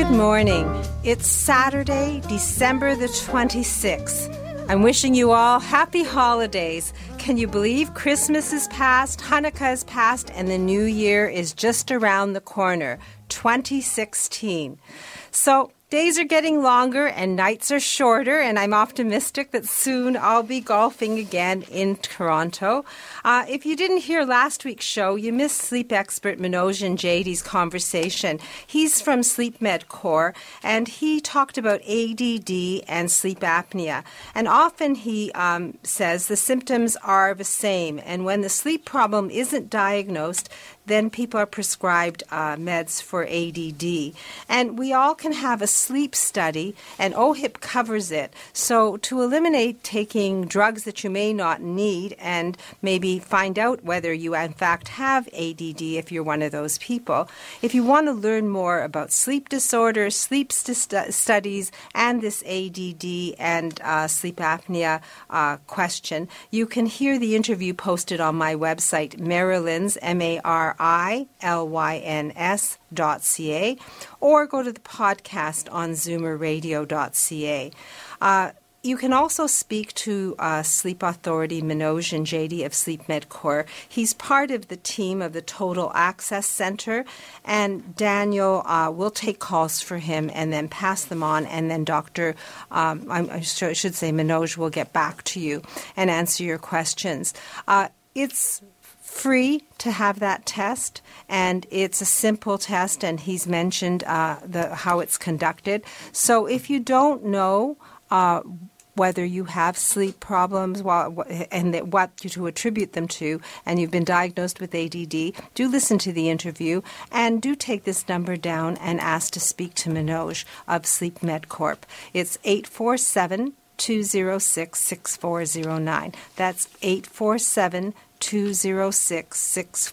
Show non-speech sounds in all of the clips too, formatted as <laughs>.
Good morning. It's Saturday, December the 26th. I'm wishing you all happy holidays. Can you believe Christmas is past, Hanukkah is past, and the new year is just around the corner 2016? So, Days are getting longer and nights are shorter, and I'm optimistic that soon I'll be golfing again in Toronto. Uh, if you didn't hear last week's show, you missed sleep expert Manoj Jadi's conversation. He's from Sleep Med Core, and he talked about ADD and sleep apnea. And often he um, says the symptoms are the same, and when the sleep problem isn't diagnosed, then people are prescribed uh, meds for ADD. And we all can have a sleep study, and OHIP covers it. So, to eliminate taking drugs that you may not need and maybe find out whether you, in fact, have ADD if you're one of those people, if you want to learn more about sleep disorders, sleep st- studies, and this ADD and uh, sleep apnea uh, question, you can hear the interview posted on my website, Marilyn's, M A R I L Y N S dot C A, or go to the podcast on zoomerradio.ca. Uh, you can also speak to uh, Sleep Authority Manoj Jadi of Sleep MedCore. He's part of the team of the Total Access Center, and Daniel uh, will take calls for him and then pass them on, and then Dr. Um, I should say Manoj will get back to you and answer your questions. Uh, it's free to have that test, and it's a simple test. And he's mentioned uh, the how it's conducted. So if you don't know. Uh, whether you have sleep problems and what to attribute them to, and you've been diagnosed with ADD, do listen to the interview and do take this number down and ask to speak to Manoj of Sleep Med Corp. It's 847 206 6409. That's 847 206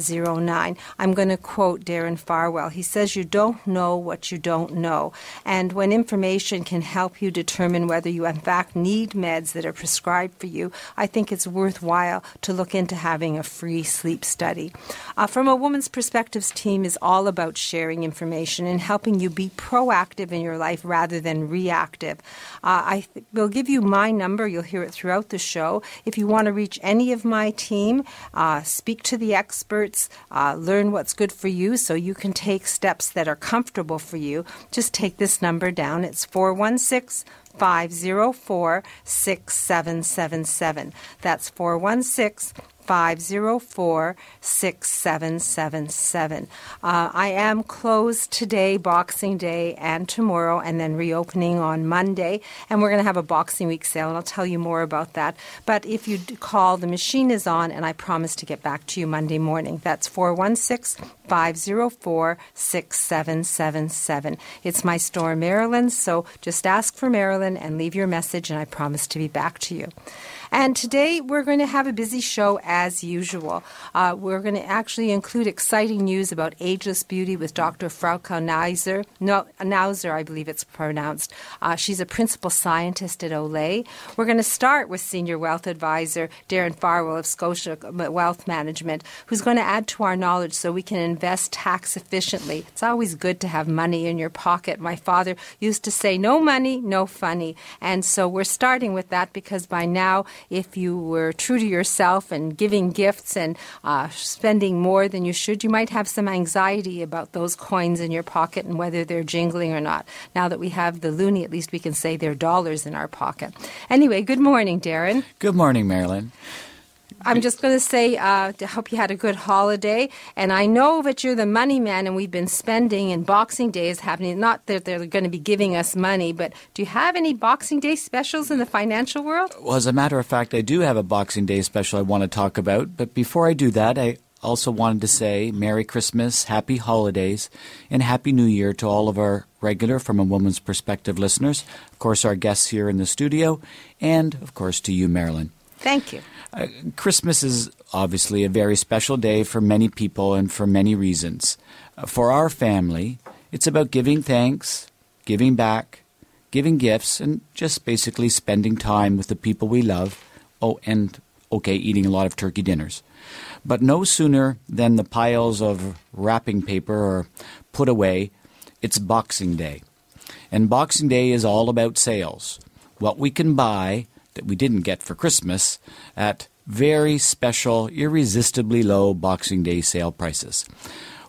6409. I'm going to quote Darren Farwell. He says, You don't know what you don't know. And when information can help you determine whether you, in fact, need meds that are prescribed for you, I think it's worthwhile to look into having a free sleep study. Uh, from a woman's perspectives team is all about sharing information and helping you be proactive in your life rather than reactive. Uh, I th- will give you my number. You'll hear it throughout the show. If you want to reach any of my my team, uh, speak to the experts, uh, learn what's good for you so you can take steps that are comfortable for you. Just take this number down. It's 416 504 6777. That's 416 504 6777. Uh, I am closed today, Boxing Day, and tomorrow, and then reopening on Monday. And we're going to have a Boxing Week sale, and I'll tell you more about that. But if you call, the machine is on, and I promise to get back to you Monday morning. That's 416 504 6777. It's my store, Marilyn, so just ask for Marilyn and leave your message, and I promise to be back to you. And today we're going to have a busy show as usual. Uh, we're going to actually include exciting news about ageless beauty with Dr. Frauke Nauser. No, Nauser, I believe it's pronounced. Uh, she's a principal scientist at Olay. We're going to start with Senior Wealth Advisor Darren Farwell of Scotia Wealth Management, who's going to add to our knowledge so we can invest tax efficiently. It's always good to have money in your pocket. My father used to say, no money, no funny. And so we're starting with that because by now if you were true to yourself and giving gifts and uh, spending more than you should, you might have some anxiety about those coins in your pocket and whether they're jingling or not. Now that we have the loonie, at least we can say they're dollars in our pocket. Anyway, good morning, Darren. Good morning, Marilyn. I'm just going to say, uh, hope you had a good holiday. And I know that you're the money man, and we've been spending, and Boxing Day is happening. Not that they're going to be giving us money, but do you have any Boxing Day specials in the financial world? Well, as a matter of fact, I do have a Boxing Day special I want to talk about. But before I do that, I also wanted to say Merry Christmas, Happy Holidays, and Happy New Year to all of our regular From a Woman's Perspective listeners, of course, our guests here in the studio, and of course to you, Marilyn. Thank you. Uh, Christmas is obviously a very special day for many people and for many reasons. Uh, for our family, it's about giving thanks, giving back, giving gifts, and just basically spending time with the people we love. Oh, and okay, eating a lot of turkey dinners. But no sooner than the piles of wrapping paper are put away, it's Boxing Day. And Boxing Day is all about sales. What we can buy that we didn't get for Christmas at very special, irresistibly low Boxing Day sale prices.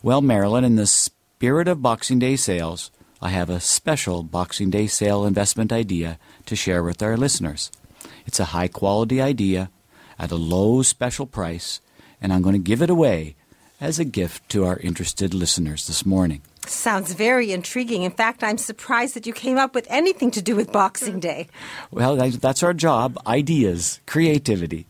Well, Marilyn, in the spirit of Boxing Day sales, I have a special Boxing Day sale investment idea to share with our listeners. It's a high quality idea at a low special price, and I'm going to give it away as a gift to our interested listeners this morning. Sounds very intriguing. In fact, I'm surprised that you came up with anything to do with Boxing Day. Well, that's our job ideas, creativity.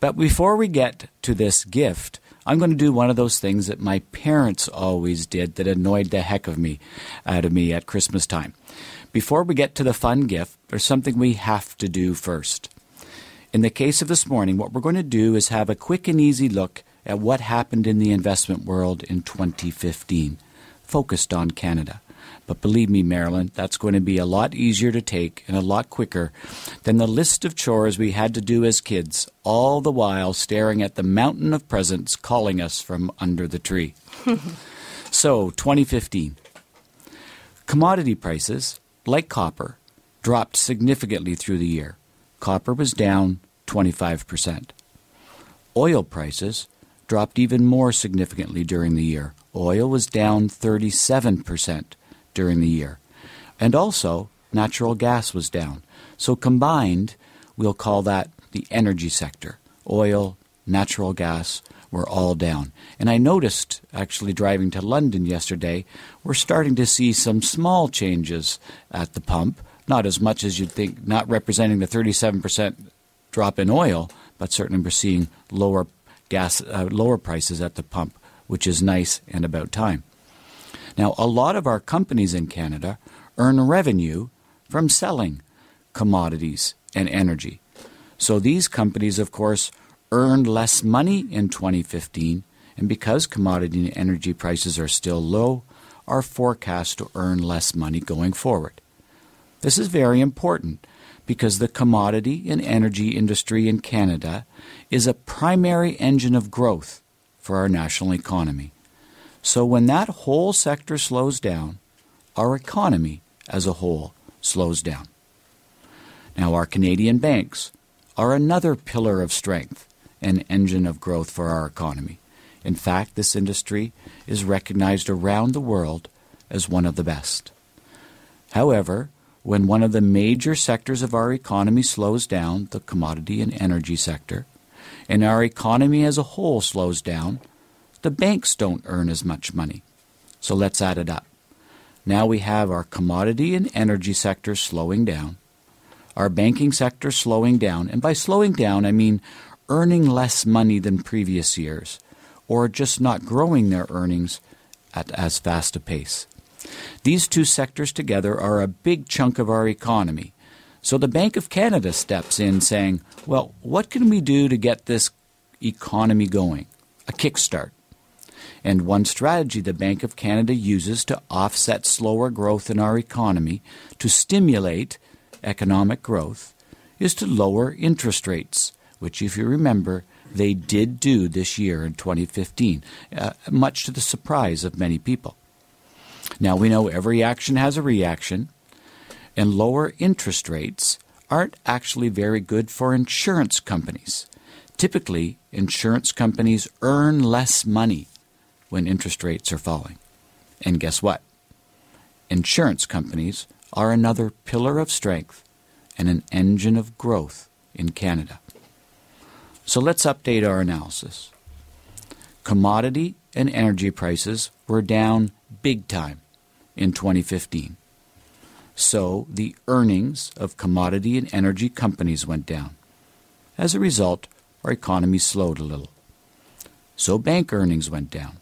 But before we get to this gift, I'm going to do one of those things that my parents always did that annoyed the heck of me out of me at Christmas time. Before we get to the fun gift, there's something we have to do first. In the case of this morning, what we're going to do is have a quick and easy look at what happened in the investment world in 2015 focused on Canada. But believe me, Marilyn, that's going to be a lot easier to take and a lot quicker than the list of chores we had to do as kids, all the while staring at the mountain of presents calling us from under the tree. <laughs> so, 2015. Commodity prices, like copper, dropped significantly through the year. Copper was down 25%. Oil prices dropped even more significantly during the year. Oil was down 37% during the year. And also, natural gas was down. So combined, we'll call that the energy sector. Oil, natural gas were all down. And I noticed, actually driving to London yesterday, we're starting to see some small changes at the pump. Not as much as you'd think, not representing the 37% drop in oil, but certainly we're seeing lower gas uh, lower prices at the pump, which is nice and about time. Now, a lot of our companies in Canada earn revenue from selling commodities and energy. So these companies, of course, earned less money in 2015, and because commodity and energy prices are still low, are forecast to earn less money going forward. This is very important because the commodity and energy industry in Canada is a primary engine of growth for our national economy. So when that whole sector slows down, our economy as a whole slows down. Now, our Canadian banks are another pillar of strength and engine of growth for our economy. In fact, this industry is recognized around the world as one of the best. However, when one of the major sectors of our economy slows down, the commodity and energy sector, and our economy as a whole slows down, the banks don't earn as much money. So let's add it up. Now we have our commodity and energy sector slowing down, our banking sector slowing down, and by slowing down, I mean earning less money than previous years, or just not growing their earnings at as fast a pace. These two sectors together are a big chunk of our economy. So the Bank of Canada steps in saying, well, what can we do to get this economy going? A kickstart. And one strategy the Bank of Canada uses to offset slower growth in our economy to stimulate economic growth is to lower interest rates, which, if you remember, they did do this year in 2015, uh, much to the surprise of many people. Now we know every action has a reaction, and lower interest rates aren't actually very good for insurance companies. Typically, insurance companies earn less money when interest rates are falling. And guess what? Insurance companies are another pillar of strength and an engine of growth in Canada. So let's update our analysis. Commodity and energy prices were down big time in 2015. So the earnings of commodity and energy companies went down. As a result, our economy slowed a little. So bank earnings went down.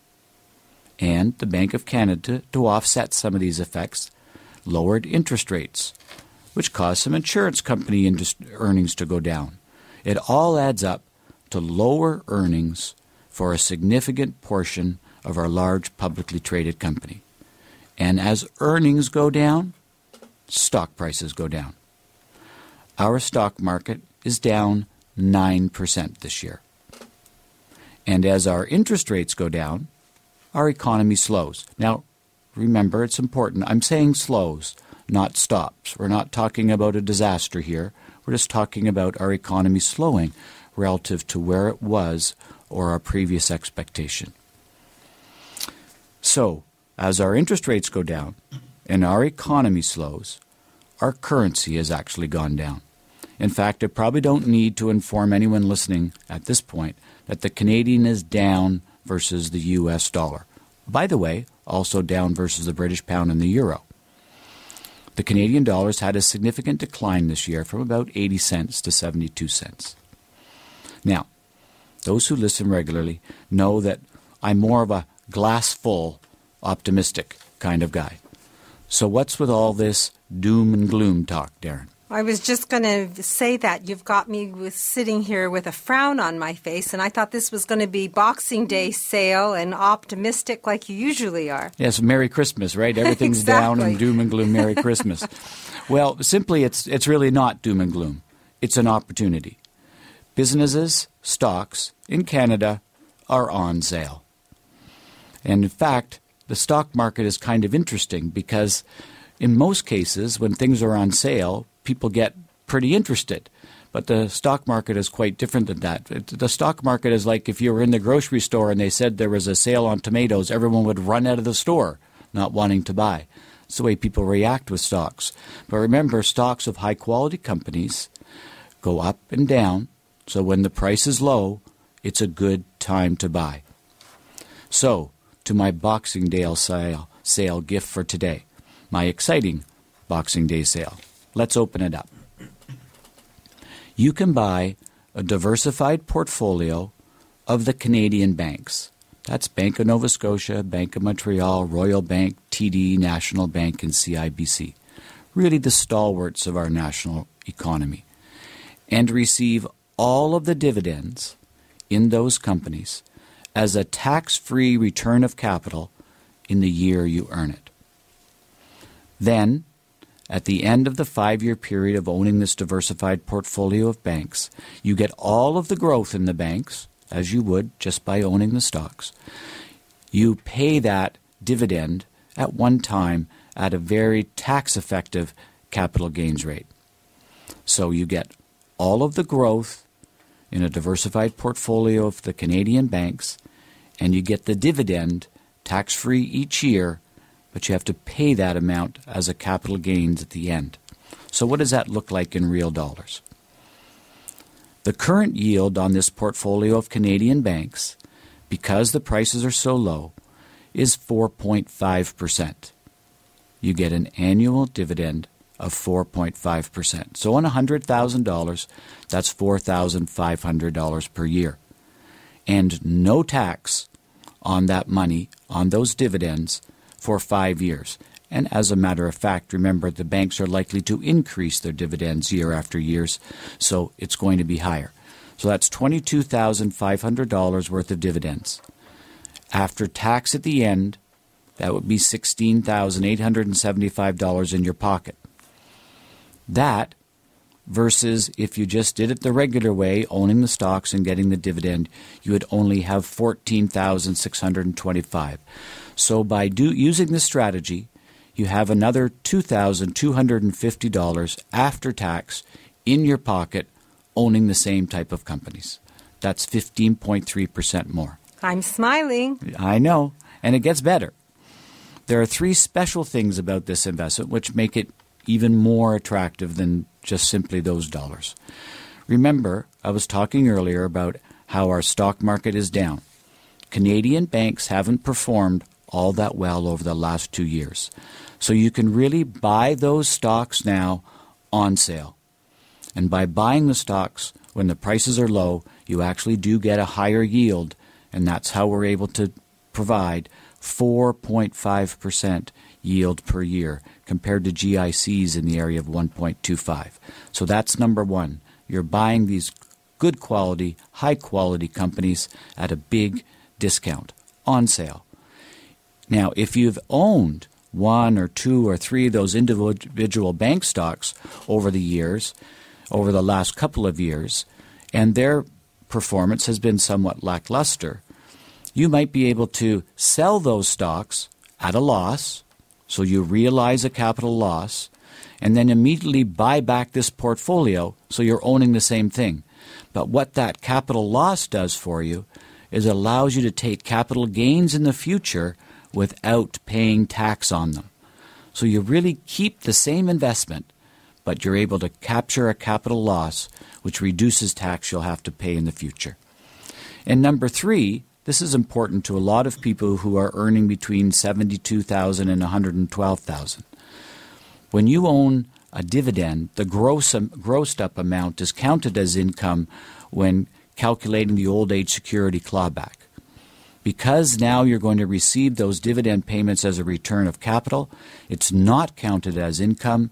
And the Bank of Canada, to offset some of these effects, lowered interest rates, which caused some insurance company earnings to go down. It all adds up to lower earnings for a significant portion of our large publicly traded company. And as earnings go down, stock prices go down. Our stock market is down 9% this year. And as our interest rates go down, our economy slows. Now, remember, it's important. I'm saying slows, not stops. We're not talking about a disaster here. We're just talking about our economy slowing relative to where it was or our previous expectation. So, as our interest rates go down and our economy slows, our currency has actually gone down. In fact, I probably don't need to inform anyone listening at this point that the Canadian is down versus the US dollar. By the way, also down versus the British pound and the euro. The Canadian dollar has had a significant decline this year from about 80 cents to 72 cents. Now, those who listen regularly know that I'm more of a glass full, optimistic kind of guy. So, what's with all this doom and gloom talk, Darren? I was just going to say that you've got me with sitting here with a frown on my face, and I thought this was going to be Boxing Day sale and optimistic like you usually are. Yes, Merry Christmas, right? Everything's <laughs> exactly. down and doom and gloom. Merry Christmas. <laughs> well, simply, it's it's really not doom and gloom. It's an opportunity. Businesses, stocks in Canada are on sale, and in fact, the stock market is kind of interesting because. In most cases, when things are on sale, people get pretty interested. But the stock market is quite different than that. The stock market is like if you were in the grocery store and they said there was a sale on tomatoes, everyone would run out of the store not wanting to buy. It's the way people react with stocks. But remember, stocks of high quality companies go up and down. So when the price is low, it's a good time to buy. So, to my Boxing Day sale, sale gift for today, my exciting Boxing Day sale. Let's open it up. You can buy a diversified portfolio of the Canadian banks. That's Bank of Nova Scotia, Bank of Montreal, Royal Bank, TD, National Bank, and CIBC. Really the stalwarts of our national economy. And receive all of the dividends in those companies as a tax free return of capital in the year you earn it. Then at the end of the five year period of owning this diversified portfolio of banks, you get all of the growth in the banks, as you would just by owning the stocks. You pay that dividend at one time at a very tax effective capital gains rate. So you get all of the growth in a diversified portfolio of the Canadian banks, and you get the dividend tax free each year but you have to pay that amount as a capital gains at the end. So, what does that look like in real dollars? The current yield on this portfolio of Canadian banks, because the prices are so low, is 4.5%. You get an annual dividend of 4.5%. So, on $100,000, that's $4,500 per year. And no tax on that money, on those dividends, for five years. And as a matter of fact, remember the banks are likely to increase their dividends year after years, so it's going to be higher. So that's $22,500 worth of dividends. After tax at the end, that would be $16,875 in your pocket. That versus if you just did it the regular way, owning the stocks and getting the dividend, you would only have 14,625. So by do, using this strategy, you have another $2,250 after tax in your pocket owning the same type of companies. That's 15.3% more. I'm smiling. I know, and it gets better. There are three special things about this investment which make it even more attractive than just simply those dollars. Remember, I was talking earlier about how our stock market is down. Canadian banks haven't performed all that well over the last two years. So you can really buy those stocks now on sale. And by buying the stocks when the prices are low, you actually do get a higher yield, and that's how we're able to provide 4.5% yield per year compared to GICs in the area of 1.25. So that's number one. You're buying these good quality, high quality companies at a big discount on sale. Now, if you've owned one or two or three of those individual bank stocks over the years, over the last couple of years, and their performance has been somewhat lackluster, you might be able to sell those stocks at a loss, so you realize a capital loss, and then immediately buy back this portfolio so you're owning the same thing. But what that capital loss does for you is allows you to take capital gains in the future without paying tax on them. So you really keep the same investment, but you're able to capture a capital loss, which reduces tax you'll have to pay in the future. And number three, this is important to a lot of people who are earning between 72,000 and 112,000. When you own a dividend, the gross grossed up amount is counted as income when calculating the old age security clawback. Because now you're going to receive those dividend payments as a return of capital, it's not counted as income,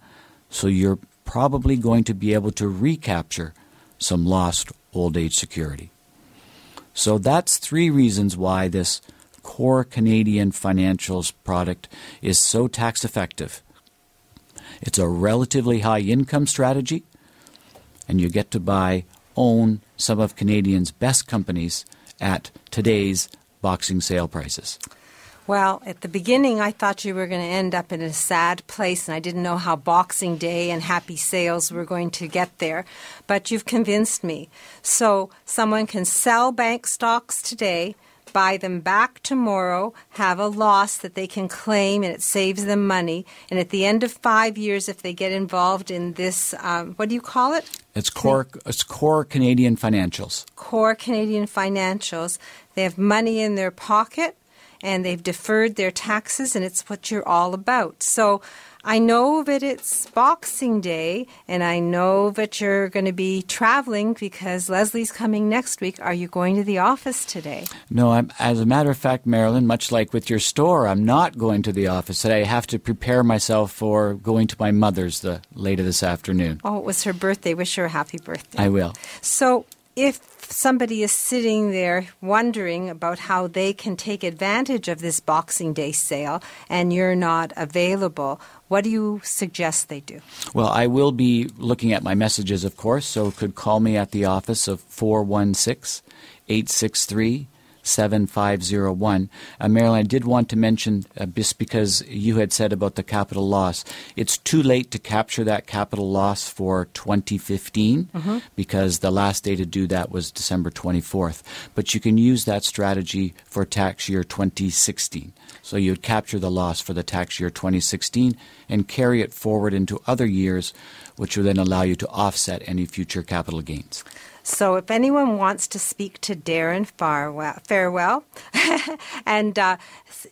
so you're probably going to be able to recapture some lost old age security. So that's three reasons why this core Canadian financials product is so tax effective. It's a relatively high income strategy, and you get to buy, own some of Canadians' best companies at today's boxing sale prices. Well, at the beginning, I thought you were going to end up in a sad place, and I didn't know how Boxing Day and happy sales were going to get there. But you've convinced me. So, someone can sell bank stocks today, buy them back tomorrow, have a loss that they can claim, and it saves them money. And at the end of five years, if they get involved in this, um, what do you call it? It's core, it's core Canadian financials. Core Canadian financials. They have money in their pocket and they've deferred their taxes, and it's what you're all about. So I know that it's Boxing Day, and I know that you're going to be traveling because Leslie's coming next week. Are you going to the office today? No, I'm, as a matter of fact, Marilyn, much like with your store, I'm not going to the office today. I have to prepare myself for going to my mother's the later this afternoon. Oh, it was her birthday. Wish her a happy birthday. I will. So if somebody is sitting there wondering about how they can take advantage of this Boxing Day sale and you're not available, what do you suggest they do? Well, I will be looking at my messages, of course, so could call me at the office of 416 863 7501. Uh, Marilyn, I did want to mention, uh, just because you had said about the capital loss, it's too late to capture that capital loss for 2015 mm-hmm. because the last day to do that was December 24th. But you can use that strategy for tax year 2016. So you'd capture the loss for the tax year 2016 and carry it forward into other years, which would then allow you to offset any future capital gains. So if anyone wants to speak to Darren Farwell, Farewell, <laughs> and uh,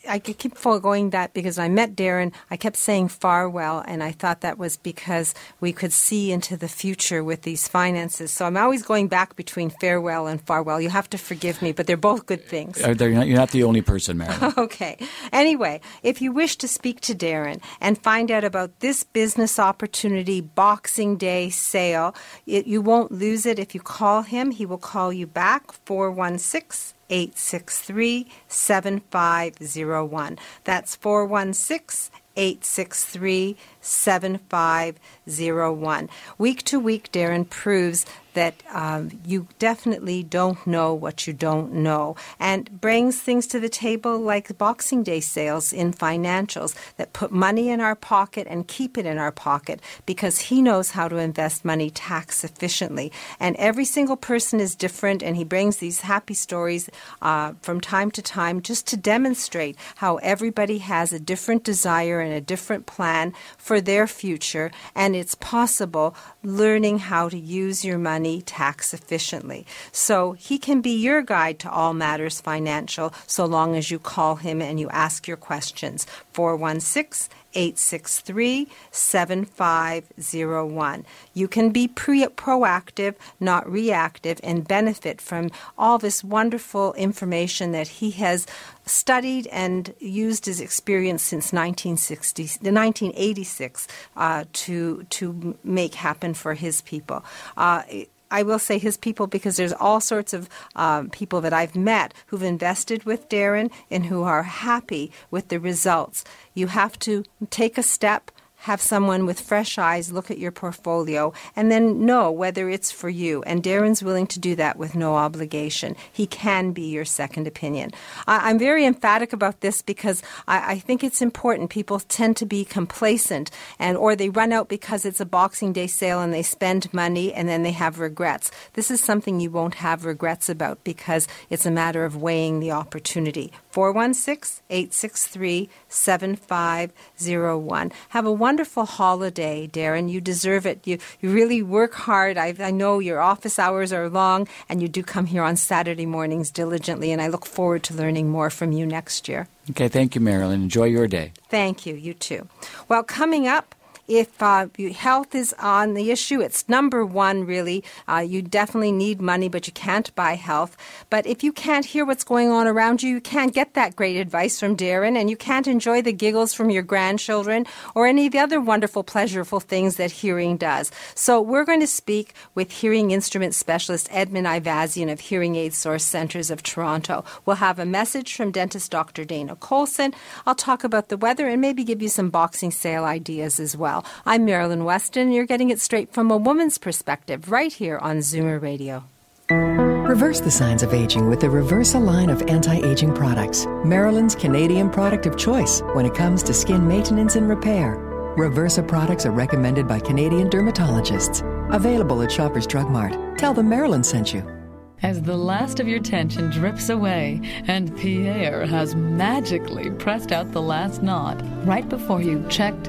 I keep going that because I met Darren, I kept saying Farwell, and I thought that was because we could see into the future with these finances. So I'm always going back between Farewell and Farwell. You have to forgive me, but they're both good things. You're not, you're not the only person, Mary. <laughs> okay. Anyway, if you wish to speak to Darren and find out about this business opportunity Boxing Day sale, it, you won't lose it if you call call him, he will call you back 416 863 7501. That's 416 863 7501. Week to week, Darren proves that um, you definitely don't know what you don't know and brings things to the table like Boxing Day sales in financials that put money in our pocket and keep it in our pocket because he knows how to invest money tax efficiently. And every single person is different, and he brings these happy stories uh, from time to time just to demonstrate how everybody has a different desire and a different plan for their future, and it's possible learning how to use your money money tax efficiently. So he can be your guide to all matters financial so long as you call him and you ask your questions. 416 863 7501. You can be pre- proactive, not reactive, and benefit from all this wonderful information that he has studied and used his experience since 1960, 1986 uh, to, to make happen for his people. Uh, I will say his people because there's all sorts of um, people that I've met who've invested with Darren and who are happy with the results. You have to take a step have someone with fresh eyes look at your portfolio and then know whether it's for you. And Darren's willing to do that with no obligation. He can be your second opinion. I, am very emphatic about this because I, I, think it's important. People tend to be complacent and or they run out because it's a Boxing Day sale and they spend money and then they have regrets. This is something you won't have regrets about because it's a matter of weighing the opportunity. 416 863 7501. Have a wonderful holiday, Darren. You deserve it. You, you really work hard. I, I know your office hours are long, and you do come here on Saturday mornings diligently, and I look forward to learning more from you next year. Okay, thank you, Marilyn. Enjoy your day. Thank you. You too. Well, coming up, if uh, health is on the issue, it's number one, really. Uh, you definitely need money, but you can't buy health. But if you can't hear what's going on around you, you can't get that great advice from Darren, and you can't enjoy the giggles from your grandchildren or any of the other wonderful, pleasurable things that hearing does. So we're going to speak with hearing instrument specialist Edmund Ivazian of Hearing Aid Source Centers of Toronto. We'll have a message from dentist Dr. Dana Colson. I'll talk about the weather and maybe give you some boxing sale ideas as well well. I'm Marilyn Weston. You're getting it straight from a woman's perspective right here on Zoomer Radio. Reverse the signs of aging with the Reversa line of anti aging products, Marilyn's Canadian product of choice when it comes to skin maintenance and repair. Reversa products are recommended by Canadian dermatologists. Available at Shoppers Drug Mart. Tell them Maryland sent you. As the last of your tension drips away and Pierre has magically pressed out the last knot right before you checked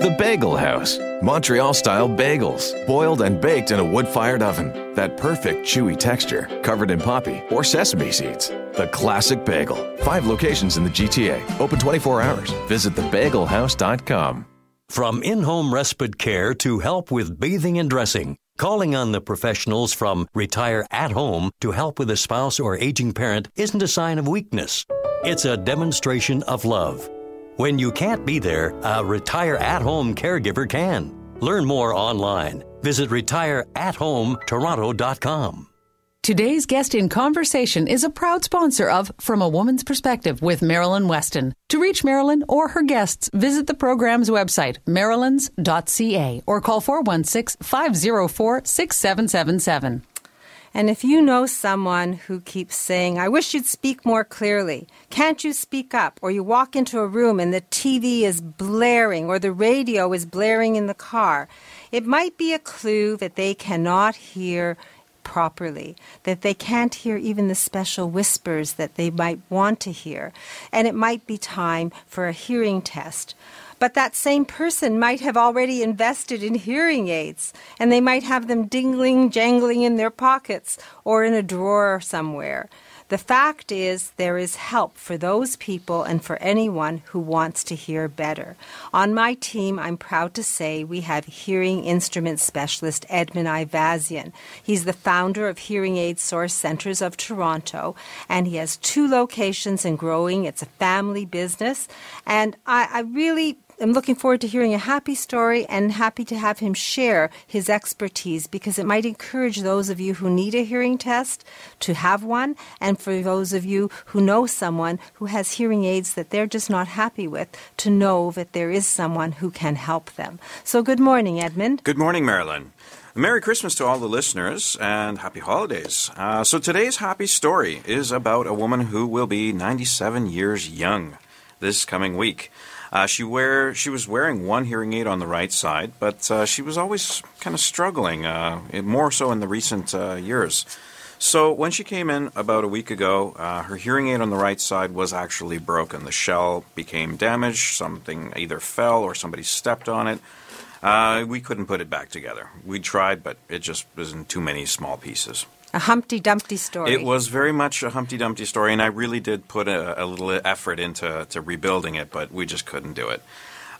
The Bagel House. Montreal style bagels, boiled and baked in a wood fired oven. That perfect chewy texture, covered in poppy or sesame seeds. The classic bagel. Five locations in the GTA, open 24 hours. Visit thebagelhouse.com. From in home respite care to help with bathing and dressing, calling on the professionals from Retire at Home to help with a spouse or aging parent isn't a sign of weakness. It's a demonstration of love. When you can't be there, a retire at home caregiver can. Learn more online. Visit retireathometoronto.com. Today's guest in conversation is a proud sponsor of From a Woman's Perspective with Marilyn Weston. To reach Marilyn or her guests, visit the program's website, marilyns.ca, or call 416 504 6777. And if you know someone who keeps saying, I wish you'd speak more clearly, can't you speak up? Or you walk into a room and the TV is blaring or the radio is blaring in the car, it might be a clue that they cannot hear properly, that they can't hear even the special whispers that they might want to hear. And it might be time for a hearing test. But that same person might have already invested in hearing aids, and they might have them dingling, jangling in their pockets or in a drawer somewhere. The fact is, there is help for those people and for anyone who wants to hear better. On my team, I'm proud to say we have hearing instrument specialist Edmund Ivazian. He's the founder of Hearing Aid Source Centers of Toronto, and he has two locations and growing. It's a family business, and I, I really am looking forward to hearing a happy story and happy to have him share his expertise because it might encourage those of you who need a hearing test to have one, and for those of you who know someone who has hearing aids that they're just not happy with, to know that there is someone who can help them. So, good morning, Edmund. Good morning, Marilyn. Merry Christmas to all the listeners and happy holidays. Uh, so, today's happy story is about a woman who will be 97 years young this coming week. Uh, she wear she was wearing one hearing aid on the right side, but uh, she was always kind of struggling, uh, more so in the recent uh, years. So when she came in about a week ago, uh, her hearing aid on the right side was actually broken. The shell became damaged. Something either fell or somebody stepped on it. Uh, we couldn't put it back together. We tried, but it just was in too many small pieces. A Humpty Dumpty story. It was very much a Humpty Dumpty story, and I really did put a, a little effort into to rebuilding it, but we just couldn't do it.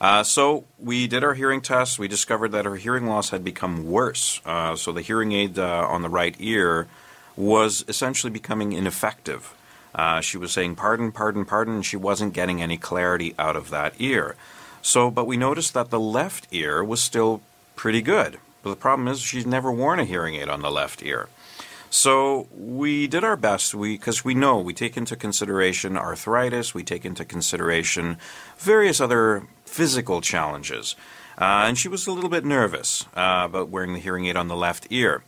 Uh, so we did our hearing test. We discovered that her hearing loss had become worse. Uh, so the hearing aid uh, on the right ear was essentially becoming ineffective. Uh, she was saying pardon, pardon, pardon, and she wasn't getting any clarity out of that ear. So, but we noticed that the left ear was still pretty good. But the problem is she's never worn a hearing aid on the left ear. So we did our best because we, we know we take into consideration arthritis, we take into consideration various other physical challenges. Uh, and she was a little bit nervous uh, about wearing the hearing aid on the left ear.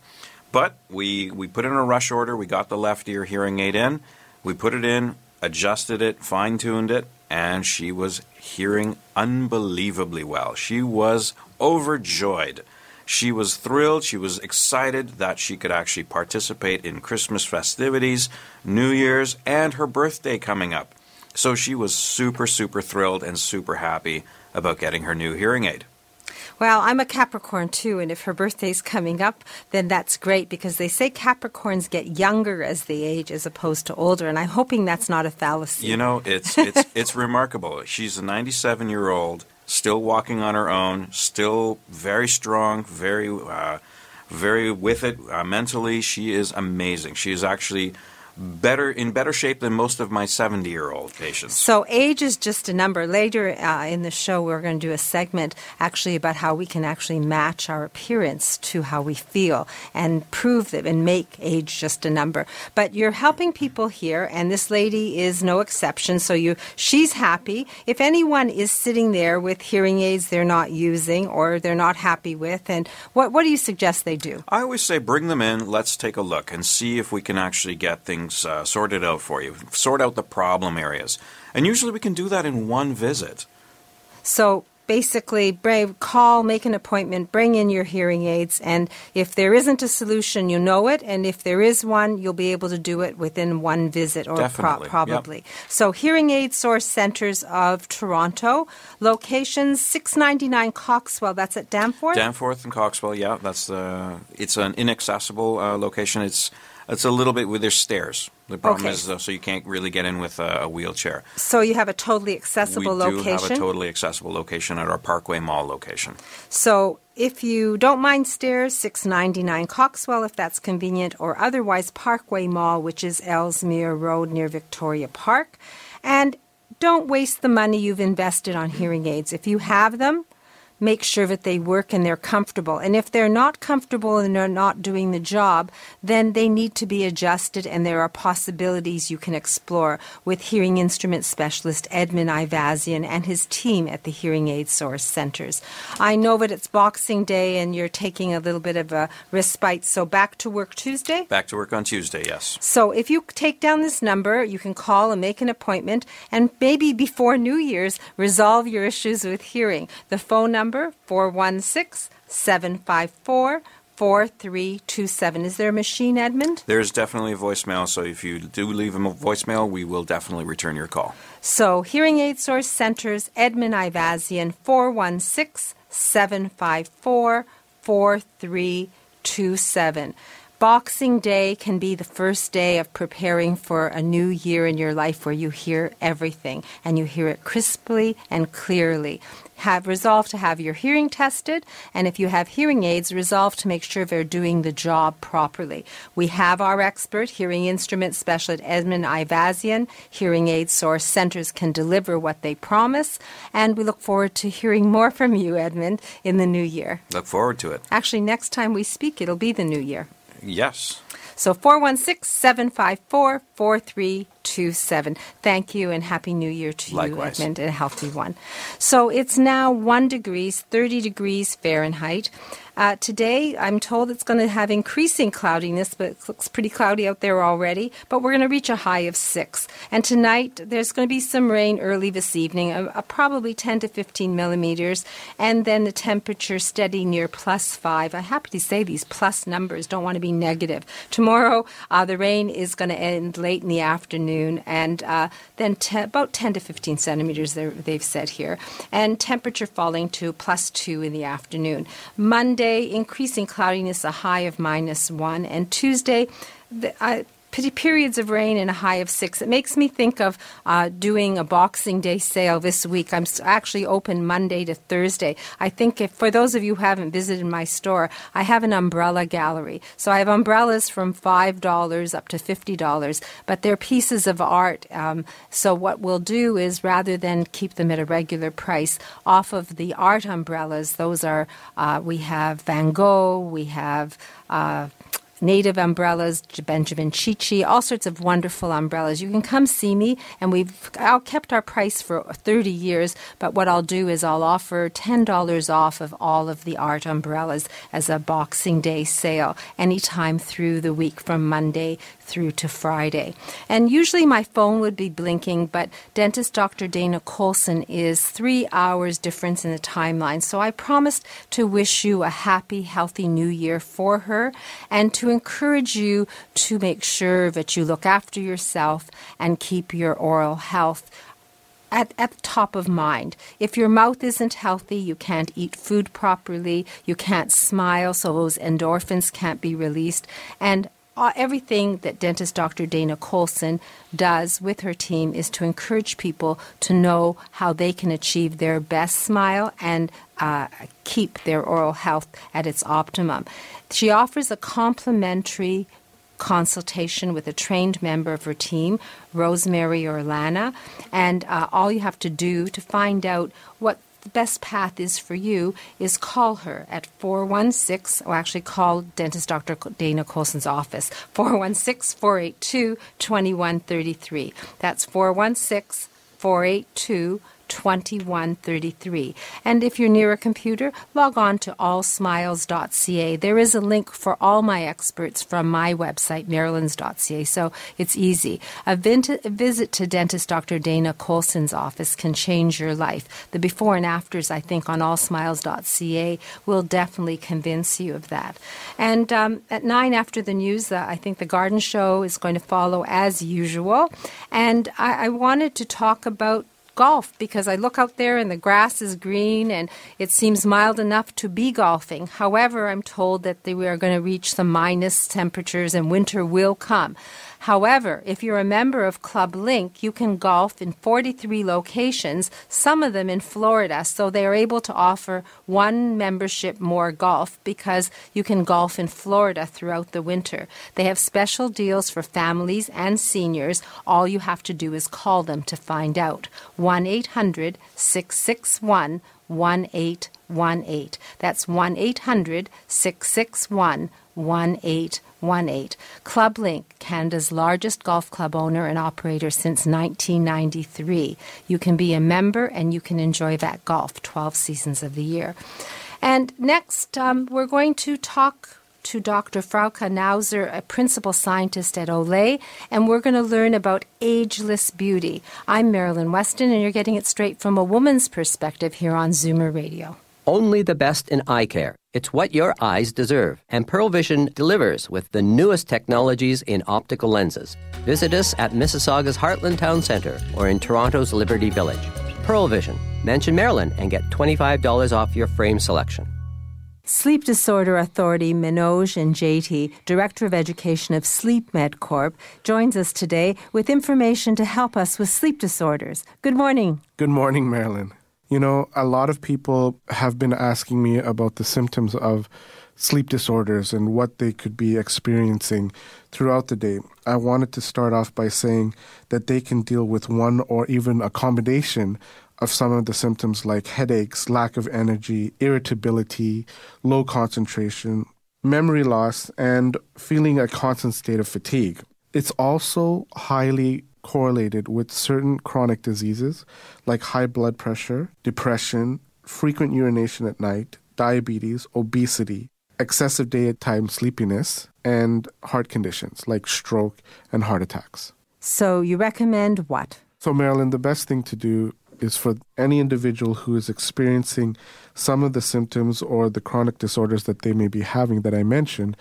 But we, we put in a rush order, we got the left ear hearing aid in, we put it in, adjusted it, fine tuned it, and she was hearing unbelievably well. She was overjoyed. She was thrilled, she was excited that she could actually participate in Christmas festivities, New Year's, and her birthday coming up. So she was super, super thrilled and super happy about getting her new hearing aid. Well, I'm a Capricorn too, and if her birthday's coming up, then that's great because they say Capricorns get younger as they age as opposed to older, and I'm hoping that's not a fallacy. You know, it's it's <laughs> it's remarkable. She's a 97 year old, still walking on her own, still very strong, very uh, very with it uh, mentally. She is amazing. She is actually better in better shape than most of my 70 year old patients. So age is just a number. Later uh, in the show, we're going to do a segment actually about how we can actually match our appearance to how we feel and prove that and make age just a number. But you're helping people here, and this lady is no exception. So you, she's happy. If anyone is sitting there with hearing aids they're not using or they're not happy with, and what what do you suggest they do? I always say bring them in. Let's take a look and see if we can actually get things things uh, sorted out for you, sort out the problem areas. And usually we can do that in one visit. So basically, brave, call, make an appointment, bring in your hearing aids, and if there isn't a solution, you know it, and if there is one, you'll be able to do it within one visit or pro- probably. Yep. So, Hearing Aid Source Centers of Toronto, locations 699 Coxwell, that's at Danforth? Danforth and Coxwell, yeah, that's the. It's an inaccessible uh, location. It's it's a little bit where there's stairs. The problem Okay. is, uh, so you can't really get in with a, a wheelchair. So, you have a totally accessible we do have a totally accessible location at our Parkway Mall location. So if you don't mind stairs, 699 Coxwell if that's convenient, or otherwise Parkway Mall, which is Ellesmere Road near Victoria Park. And don't waste the money you've invested on hearing aids. If you have them, make sure that they work and they're comfortable. And if they're not comfortable and they're not doing the job, then they need to be adjusted and there are possibilities you can explore with hearing instrument specialist Edmund Ivazian and his team at the Hearing Aid Source Centers. I know that it's Boxing Day and you're taking a little bit of a respite, so back to work Tuesday? Back to work on Tuesday, yes. So if you take down this number, you can call and make an appointment and maybe before New Year's resolve your issues with hearing. The phone number 416-754-4327. Is there a machine, Edmund? There's definitely a voicemail, so if you do leave a voicemail, we will definitely return your call. So Hearing Aid Source Centers, Edmund Ivazian 416-754-4327. Boxing Day can be the first day of preparing for a new year in your life where you hear everything and you hear it crisply and clearly. Have resolve to have your hearing tested, and if you have hearing aids, resolve to make sure they're doing the job properly. We have our expert, hearing instrument specialist Edmund Ivazian. Hearing Aid Source Centers can deliver what they promise, and we look forward to hearing more from you, Edmund, in the new year. Look forward to it. Actually, next time we speak, it'll be the new year. Yes. So 416 754 4327. Thank you and Happy New Year to Likewise. you, Edmund, and a healthy one. So it's now 1 degrees, 30 degrees Fahrenheit. Uh, today, I'm told it's going to have increasing cloudiness, but it looks pretty cloudy out there already. But we're going to reach a high of six. And tonight, there's going to be some rain early this evening, uh, uh, probably 10 to 15 millimeters, and then the temperature steady near plus five. I'm happy to say these plus numbers don't want to be negative. Tomorrow, uh, the rain is going to end late in the afternoon, and uh, then te- about 10 to 15 centimeters, they've said here, and temperature falling to plus two in the afternoon. Monday, increasing cloudiness, a high of minus one, and Tuesday, the, uh, p- periods of rain and a high of six. It makes me think of uh, doing a Boxing Day sale this week. I'm actually open Monday to Thursday. I think if for those of you who haven't visited my store, I have an umbrella gallery. So I have umbrellas from five dollars up to fifty dollars, but they're pieces of art. Um, so what we'll do is rather than keep them at a regular price, off of the art umbrellas, those are uh, we have Van Gogh, we have. Uh, native umbrellas, Benjamin Chee Chee, all sorts of wonderful umbrellas. You can come see me, and we've I'll kept our price for 30 years. But what I'll do is I'll offer $10 off of all of the art umbrellas as a Boxing Day sale anytime through the week from Monday through to Friday. And usually my phone would be blinking, but dentist Dr. Dana Colson is three hours difference in the timeline. So I promised to wish you a happy, healthy new year for her and to encourage you to make sure that you look after yourself and keep your oral health at, at the top of mind. If your mouth isn't healthy, you can't eat food properly, you can't smile, so those endorphins can't be released. And uh, everything that dentist Dr. Dana Colson does with her team is to encourage people to know how they can achieve their best smile and uh, keep their oral health at its optimum. She offers a complimentary consultation with a trained member of her team, Rosemary or Lana, and uh, all you have to do to find out what best path is for you is call her at 416, or actually call dentist Dr. Dana Colson's office, 416 482 2133. That's 416 482 2133. And if you're near a computer, log on to allsmiles.ca. There is a link for all my experts from my website, marilyns.ca, so it's easy. A, visit to dentist Dr. Dana Colson's office can change your life. The before and afters, I think, on allsmiles.ca will definitely convince you of that. And um, at 9 after the news, uh, I think the garden show is going to follow as usual. And I, I wanted to talk about golf because I look out there and the grass is green and it seems mild enough to be golfing. However, I'm told that we are going to reach some minus temperatures and winter will come. However, if you're a member of ClubLink, you can golf in 43 locations, some of them in Florida. So they are able to offer one membership more golf because you can golf in Florida throughout the winter. They have special deals for families and seniors. All you have to do is call them to find out. 1 800 661 1818. That's 1 800 661 1818. ClubLink, Canada's largest golf club owner and operator since 1993. You can be a member and you can enjoy that golf 12 seasons of the year. And next, um, we're going to talk to Dr. Frauke Neuser, a principal scientist at Olay, and we're going to learn about ageless beauty. I'm Marilyn Weston, and you're getting it straight from a woman's perspective here on Zoomer Radio. Only the best in eye care. It's what your eyes deserve. And Pearle Vision delivers with the newest technologies in optical lenses. Visit us at Mississauga's Heartland Town Centre or in Toronto's Liberty Village. Pearle Vision. Mention Marilyn and get $25 off your frame selection. Sleep Disorder Authority Manoj and JT, Director of Education of Sleep Med Corp, joins us today with information to help us with sleep disorders. Good morning. Good morning, Marilyn. You know, a lot of people have been asking me about the symptoms of sleep disorders and what they could be experiencing throughout the day. I wanted to start off by saying that they can deal with one or even a combination of some of the symptoms like headaches, lack of energy, irritability, low concentration, memory loss, and feeling a constant state of fatigue. It's also highly correlated with certain chronic diseases like high blood pressure, depression, frequent urination at night, diabetes, obesity, excessive daytime sleepiness, and heart conditions like stroke and heart attacks. So you recommend what? So, Marilyn, the best thing to do is for any individual who is experiencing some of the symptoms or the chronic disorders that they may be having that I mentioned,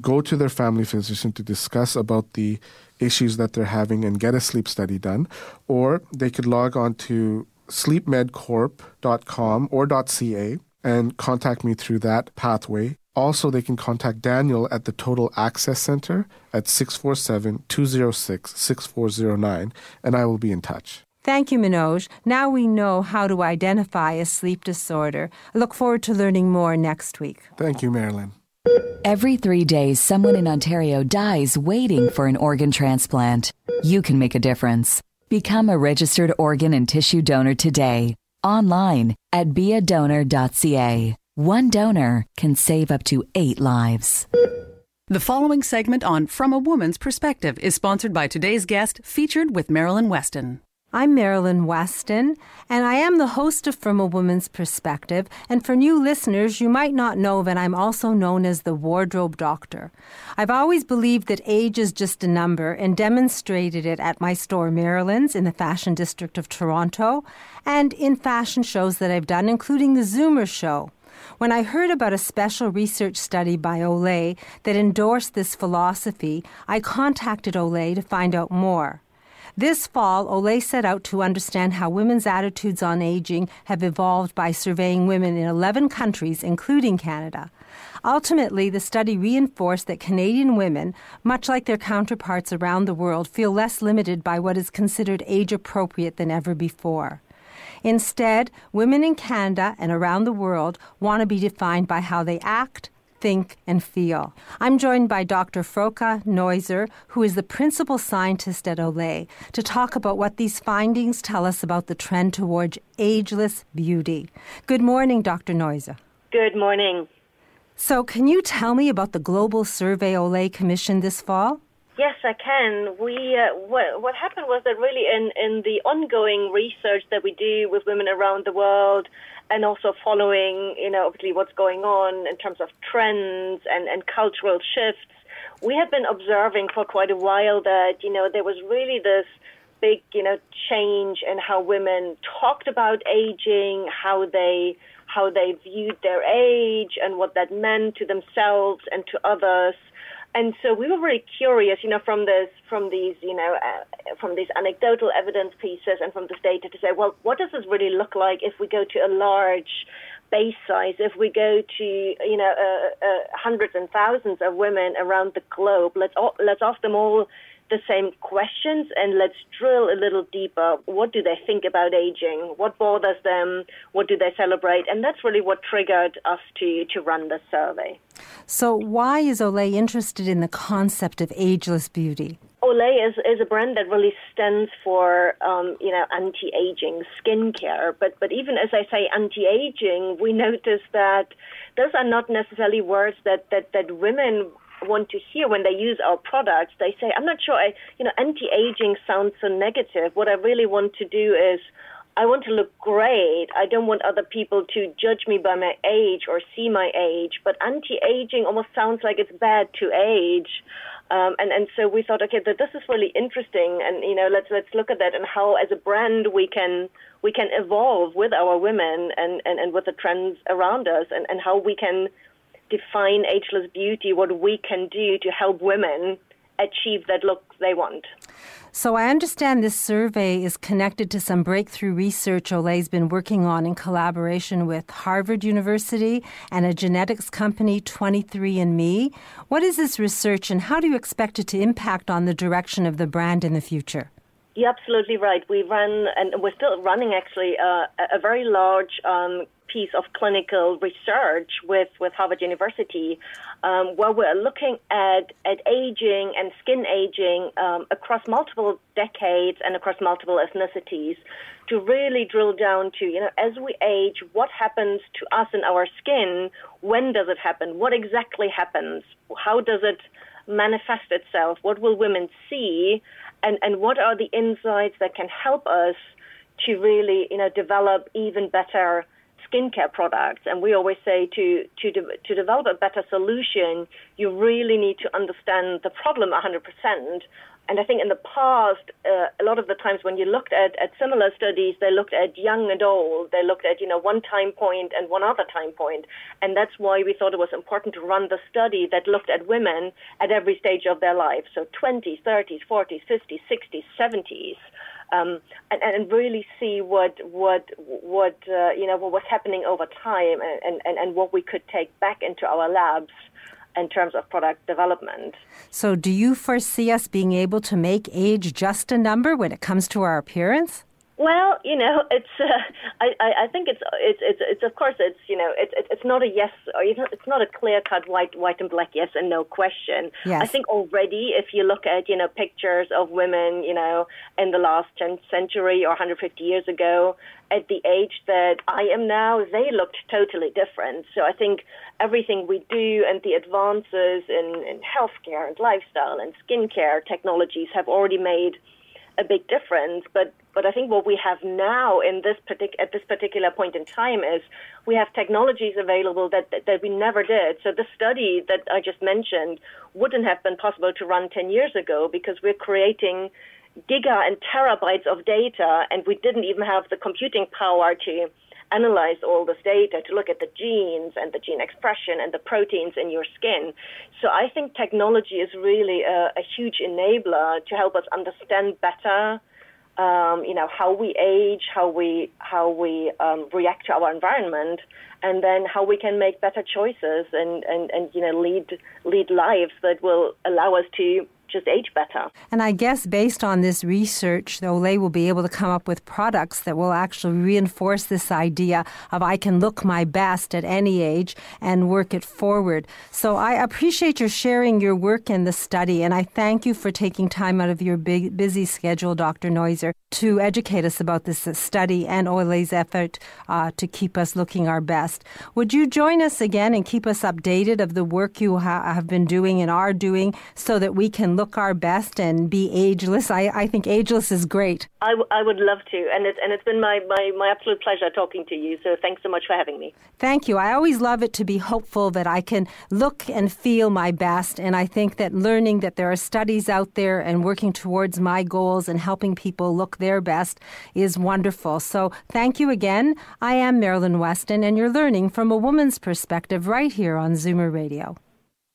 go to their family physician to discuss about the issues that they're having and get a sleep study done. Or they could log on to sleepmedcorp.com or .ca and contact me through that pathway. Also, they can contact Daniel at the Total Access Center at 647 206 6409, and I will be in touch. Thank you, Manoj. Now we know how to identify a sleep disorder. I look forward to learning more next week. Thank you, Marilyn. Every three days, someone in Ontario dies waiting for an organ transplant. You can make a difference. Become a registered organ and tissue donor today, online at beadonor.ca. One donor can save up to eight lives. The following segment on From a Woman's Perspective is sponsored by today's guest, featured with Marilyn Weston. I'm Marilyn Weston, and I am the host of From a Woman's Perspective. And for new listeners, you might not know that I'm also known as the Wardrobe Doctor. I've always believed that age is just a number and demonstrated it at my store Marilyn's in the Fashion District of Toronto and in fashion shows that I've done, including the Zoomer Show. When I heard about a special research study by Olay that endorsed this philosophy, I contacted Olay to find out more. This fall, Olay set out to understand how women's attitudes on aging have evolved by surveying women in 11 countries, including Canada. Ultimately, the study reinforced that Canadian women, much like their counterparts around the world, feel less limited by what is considered age appropriate than ever before. Instead, women in Canada and around the world want to be defined by how they act, think, and feel. I'm joined by Dr. Frauke Neuser, who is the principal scientist at Olay, to talk about what these findings tell us about the trend towards ageless beauty. Good morning, Dr. Neuser. Good morning. So, can you tell me about the global survey Olay commissioned this fall? Yes, I can. We uh, what, what happened was that really in, in the ongoing research that we do with women around the world, and also following, you know, obviously what's going on in terms of trends and, and cultural shifts, we have been observing for quite a while that, you know, there was really this big, you know, change in how women talked about aging, how they how they viewed their age and what that meant to themselves and to others and so we were very curious, you know, from this, from these, you know, uh, from these anecdotal evidence pieces and from this data to say, well, what does this really look like if we go to a large base size, if we go to, you know, uh, uh, hundreds and thousands of women around the globe? Let's all, let's ask them all the same questions and let's drill a little deeper. What do they think about aging? What bothers them? What do they celebrate? And that's really what triggered us to, to run the survey. So, why is Olay interested in the concept of ageless beauty? Olay is, is a brand that really stands for, um, you know, anti-aging skincare. But but even as I say anti-aging, we notice that those are not necessarily words that, that, that women want to hear when they use our products. They say, I'm not sure, I, you know, anti-aging sounds so negative. What I really want to do is I want to look great. I don't want other people to judge me by my age or see my age. But anti-aging almost sounds like it's bad to age. Um, and and so we thought, okay, that this is really interesting, and you know, let's let's look at that and how, as a brand, we can we can evolve with our women and, and, and with the trends around us, and, and how we can define ageless beauty, what we can do to help women achieve that look they want. So I understand this survey is connected to some breakthrough research Olay's been working on in collaboration with Harvard University and a genetics company 23andMe. What is this research and how do you expect it to impact on the direction of the brand in the future? You're absolutely right. We run, and we're still running actually, uh, a very large um, piece of clinical research with, with Harvard University, um, where we're looking at, at aging and skin aging um, across multiple decades and across multiple ethnicities to really drill down to, you know, as we age, what happens to us in our skin? When does it happen? What exactly happens? How does it manifest itself? What will women see? And, and what are the insights that can help us to really, you know, develop even better skincare products. And we always say to, to, de- to develop a better solution, you really need to understand the problem 100%. And I think in the past, uh, a lot of the times when you looked at, at similar studies, they looked at young and old. They looked at, you know, one time point and one other time point. And that's why we thought it was important to run the study that looked at women at every stage of their life. So 20s, 30s, 40s, 50s, 60s, 70s um, and, and really see what what what uh, you know what was happening over time and, and, and what we could take back into our labs in terms of product development. So, do you foresee us being able to make age just a number when it comes to our appearance? Well, you know, <laughs> it's. Uh, I, I I think it's, it's, it's, it's. Of course, it's. You know, it's, it's not a yes or it's not a clear cut white, white and black yes and no question. Yes. I think already, if you look at you know pictures of women, you know, in the last century or 150 years ago, at the age that I am now, they looked totally different. So I think everything we do and the advances in, in healthcare and lifestyle and skincare technologies have already made a big difference. But but I think what we have now in this partic- at this particular point in time is we have technologies available that, that, that we never did. So the study that I just mentioned wouldn't have been possible to run 10 years ago because we're creating giga and terabytes of data, and we didn't even have the computing power to analyze all this data to look at the genes and the gene expression and the proteins in your skin. So I think technology is really a, a huge enabler to help us understand better. Um, you know how we age, how we how we um, react to our environment, and then how we can make better choices and, and, and you know lead lead lives that will allow us to just age better. And I guess based on this research, Olay will be able to come up with products that will actually reinforce this idea of I can look my best at any age and work it forward. So I appreciate your sharing your work in the study, and I thank you for taking time out of your big, busy schedule, Dr. Neuser, to educate us about this study and Olay's effort uh, to keep us looking our best. Would you join us again and keep us updated of the work you ha- have been doing and are doing so that we can look our best and be ageless. I, I think ageless is great. I, w- I would love to, and it's and it's been my, my, my absolute pleasure talking to you. So thanks so much for having me. Thank you. I always love it to be hopeful that I can look and feel my best, and I think that learning that there are studies out there and working towards my goals and helping people look their best is wonderful. So thank you again. I am Marilyn Weston, and you're learning from a woman's perspective right here on Zoomer Radio.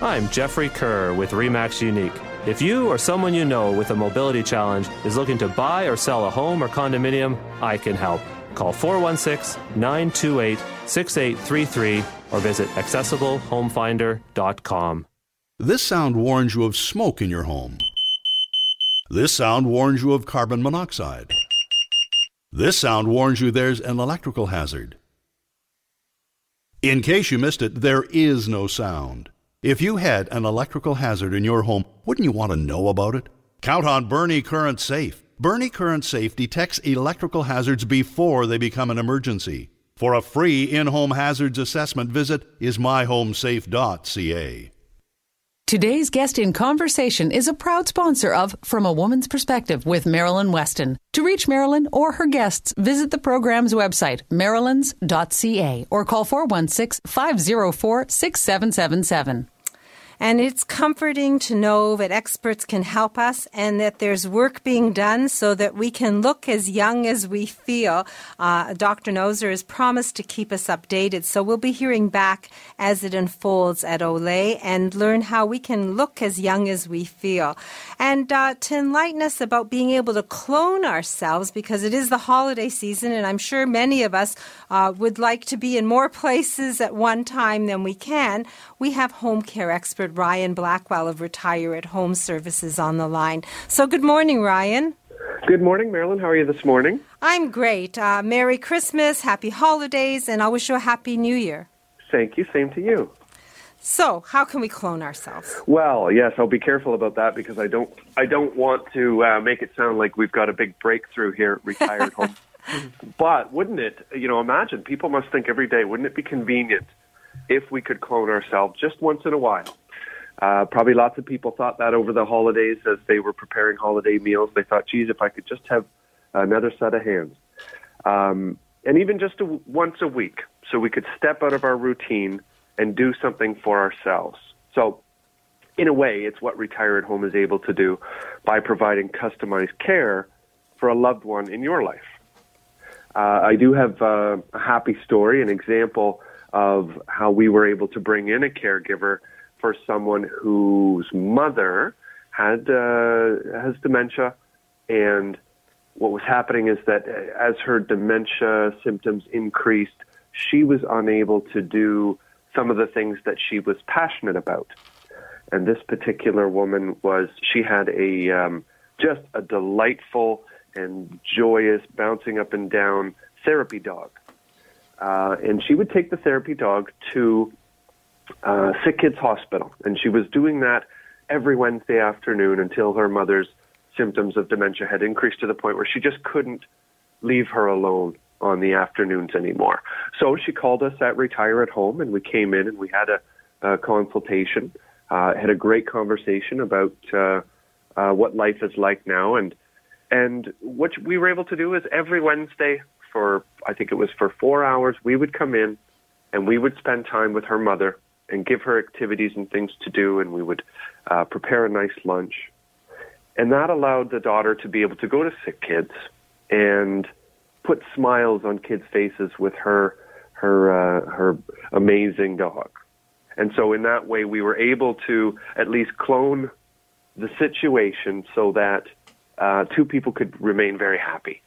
I'm Jeffrey Kerr with REMAX Unique. If you or someone you know with a mobility challenge is looking to buy or sell a home or condominium, I can help. Call 416 928 6833 or visit accessiblehomefinder.com. This sound warns you of smoke in your home. This sound warns you of carbon monoxide. This sound warns you there's an electrical hazard. In case you missed it, there is no sound. If you had an electrical hazard in your home, wouldn't you want to know about it? Count on Bernie Current Safe. Bernie Current Safe detects electrical hazards before they become an emergency. For a free in home hazards assessment, visit ismyhomesafe.ca. Today's guest in conversation is a proud sponsor of From a Woman's Perspective with Marilyn Weston. To reach Marilyn or her guests, visit the program's website, marilyns.ca, or call 416 504 6777. And it's comforting to know that experts can help us and that there's work being done so that we can look as young as we feel. Uh, Dr. Neuser has promised to keep us updated. So we'll be hearing back as it unfolds at Olay and learn how we can look as young as we feel. And uh, to enlighten us about being able to clone ourselves because it is the holiday season and I'm sure many of us uh, would like to be in more <laughs> places at one time than we can, we have home care experts expert Ryan Blackwell of Retire at Home Services on the line. So, good morning, Ryan. Good morning, Marilyn. How are you this morning? I'm great. Uh, Merry Christmas, Happy Holidays, and I wish you a Happy New Year. Thank you. Same to you. So, how can we clone ourselves? Well, yes, I'll be careful about that because I don't I don't want to uh, make it sound like we've got a big breakthrough here at Retired <laughs> Home. But wouldn't it, you know, imagine people must think every day, wouldn't it be convenient if we could clone ourselves just once in a while? Uh, probably lots of people thought that over the holidays as they were preparing holiday meals. They thought, geez, if I could just have another set of hands. Um, and even just a, once a week, so we could step out of our routine and do something for ourselves. So, in a way, it's what Retire at Home is able to do by providing customized care for a loved one in your life. Uh, I do have uh, a happy story, an example of how we were able to bring in a caregiver for someone whose mother had uh, has dementia, and what was happening is that as her dementia symptoms increased, she was unable to do some of the things that she was passionate about. And this particular woman was she had a um, just a delightful and joyous, bouncing up and down therapy dog. Uh, and she would take the therapy dog to uh, Sick Kids Hospital. And she was doing that every Wednesday afternoon until her mother's symptoms of dementia had increased to the point where she just couldn't leave her alone on the afternoons anymore. So she called us at Retire at Home, and we came in and we had a, a consultation, uh, had a great conversation about uh, uh, what life is like now, and and what we were able to do is every Wednesday for I think it was for four hours, we would come in and we would spend time with her mother and give her activities and things to do, and we would uh, prepare a nice lunch. And that allowed the daughter to be able to go to sick kids and put smiles on kids' faces with her her uh, her amazing dog. And so in that way, we were able to at least clone the situation so that uh, two people could remain very happy.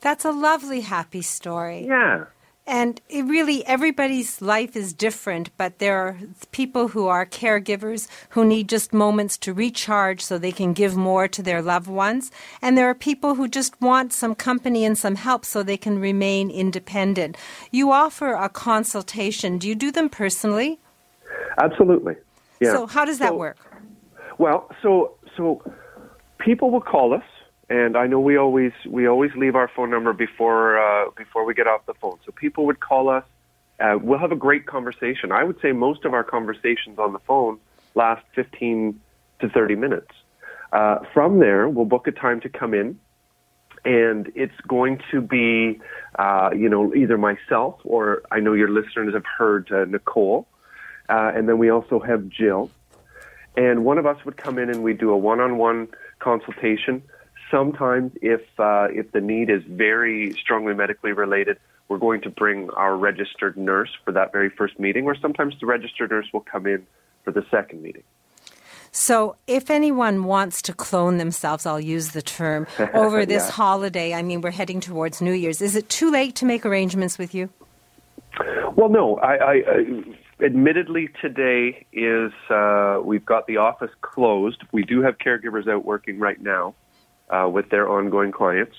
That's a lovely, happy story. Yeah. And it really, everybody's life is different, but there are people who are caregivers who need just moments to recharge so they can give more to their loved ones. And there are people who just want some company and some help so they can remain independent. You offer a consultation. Do you do them personally? Absolutely. Yeah. So, how does that So- work? Well, so so people will call us, and I know we always we always leave our phone number before uh, before we get off the phone. So people would call us. Uh, we'll have a great conversation. I would say most of our conversations on the phone last 15 to 30 minutes. Uh, from there, we'll book a time to come in, and it's going to be, uh, you know, either myself or I know your listeners have heard uh, Nicole, uh, and then we also have Jill. And one of us would come in and we do a one-on-one consultation. Sometimes, if uh, if the need is very strongly medically related, we're going to bring our registered nurse for that very first meeting, or sometimes the registered nurse will come in for the second meeting. So, if anyone wants to clone themselves, I'll use the term, <laughs> over this Yeah. holiday, I mean, we're heading towards New Year's. Is it too late to make arrangements with you? Well, no. I, I, I admittedly today is uh, we've got the office closed. We do have caregivers out working right now uh, with their ongoing clients.